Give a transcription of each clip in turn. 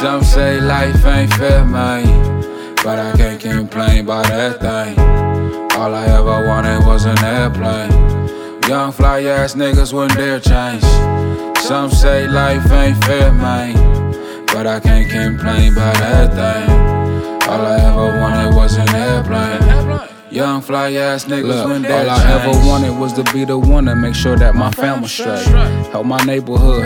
Some say life ain't fair, man. But I can't complain about that thing. All I ever wanted was an airplane. Young fly ass niggas wouldn't dare change. Some say life ain't fair, man. But I can't complain about that thing. All I ever wanted was an airplane. Young fly ass niggas Look, when All I ever wanted was to be the one to make sure that my family straight. Help my neighborhood.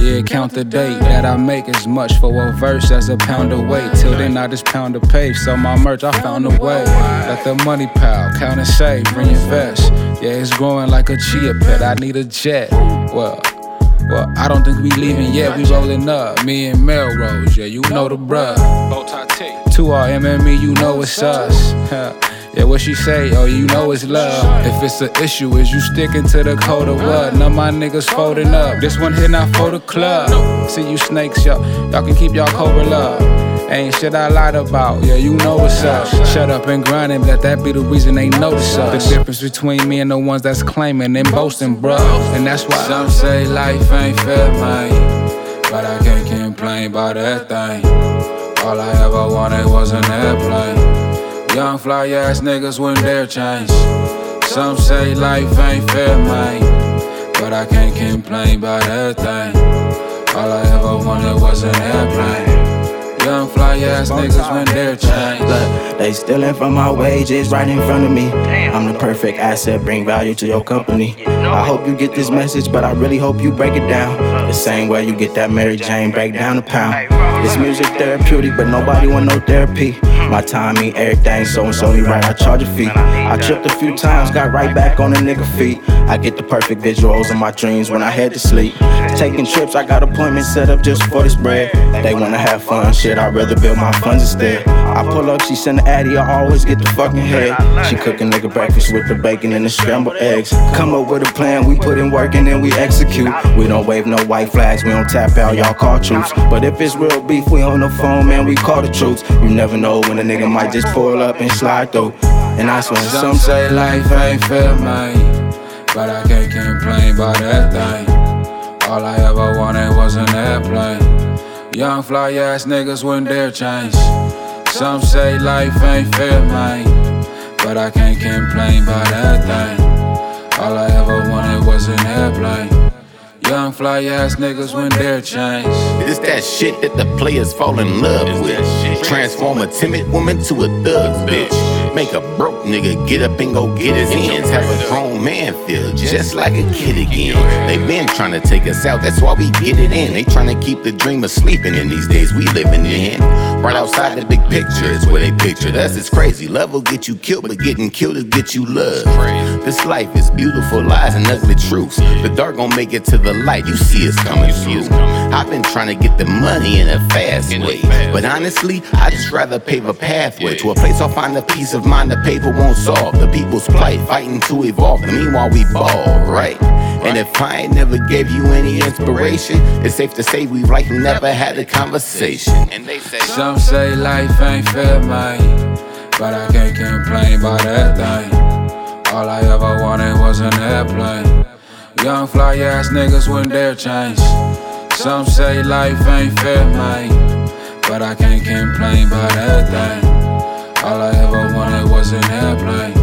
Yeah, count the day that I make as much for a verse as a pound of weight. Till then, I just pound the page. So my merch, I found a way. Let the money pile, count and save, reinvest. Yeah, it's growing like a chia pet. I need a jet. Well, well, I don't think we leaving yet. We rolling up. Me and Melrose, yeah, you know the bruh. To our MME, you know it's us. Yeah, what she say? Oh, you know it's love. If it's an issue, is you sticking to the code of what? None my niggas folding up. This one here not for the club. See you snakes, y'all. Y'all can keep y'all cobra love. Ain't shit I lied about, yeah, you know what's up. Shut up and grind and let that be the reason they notice us. The difference between me and the ones that's claiming and boasting, bro. And that's why some say life ain't fair, man. But I can't complain about that thing. All I ever wanted was an airplane. Young fly ass niggas wouldn't dare change. Some say life ain't fair, man. But I can't complain about that thing. All I ever wanted was an airplane. Young fly ass niggas when they're changed. Look, they stealing from my wages right in front of me. I'm the perfect asset, bring value to your company. I hope you get this message, but I really hope you break it down. The same way you get that Mary Jane break down a pound. This music therapeutic, but nobody want no therapy. My time mean everything, so and so me right, I charge a fee. I tripped a few times, got right back on the nigga feet. I get the perfect visuals of my dreams when I head to sleep. Taking trips, I got appointments set up just for this bread. They wanna have fun, shit, I'd rather build my funds instead. I pull up, she send the addy, I always get the fucking head. She cooking nigga breakfast with the bacon and the scrambled eggs. Come up with a plan, we put in work and then we execute. We don't wave no white flags, we don't tap out, y'all call troops. But if it's real beef, we on the phone, man, we call the troops. You never know when a nigga might just pull up and slide through. And I swear, some say life ain't fair, man. But I can't complain about that thing. All I ever wanted was an airplane. Young fly ass niggas wouldn't dare change. Some say life ain't fair, man. But I can't complain about that thing. All I ever wanted was an airplane. Young fly ass niggas when they're changed. It's that shit that the players fall in love with. Transform a timid woman to a thug bitch. Make a broke nigga get up and go get his ends. Have a grown man feel just like a kid again. They been trying to take us out, that's why we get it in. They trying to keep the dream of sleeping in these days we living in. Right outside the big picture is where they pictured us. It's crazy. Love will get you killed, but getting killed will get you love. This life is beautiful lies and ugly truths. The dark gon' make it to the light. You see us coming through. I've been trying to get the money in a fast way, but honestly, I just rather pave a pathway to a place I'll find a peace of mind the paper won't solve. The people's plight, fighting to evolve. Meanwhile, we ball, right? And if I ain't never gave you any inspiration, it's safe to say we've like never had a conversation. And they say some say life ain't fair, man, but I can't complain about that thing. All I ever wanted was an airplane. Young fly ass niggas wouldn't dare change. Some say life ain't fair, man, but I can't complain about that thing. All I ever wanted was an airplane.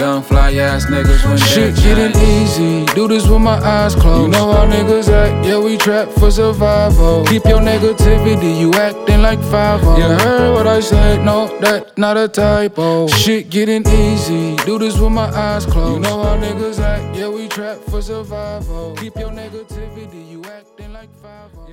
Young fly ass niggas when Shit getting easy, do this with my eyes closed. You know how niggas act, yeah, we trap for survival. Keep your negativity, you acting like 5 You heard what I said, no, that not a typo. Shit getting easy, do this with my eyes closed. You know how niggas act, yeah, we trap for survival. Keep your negativity, you acting like 5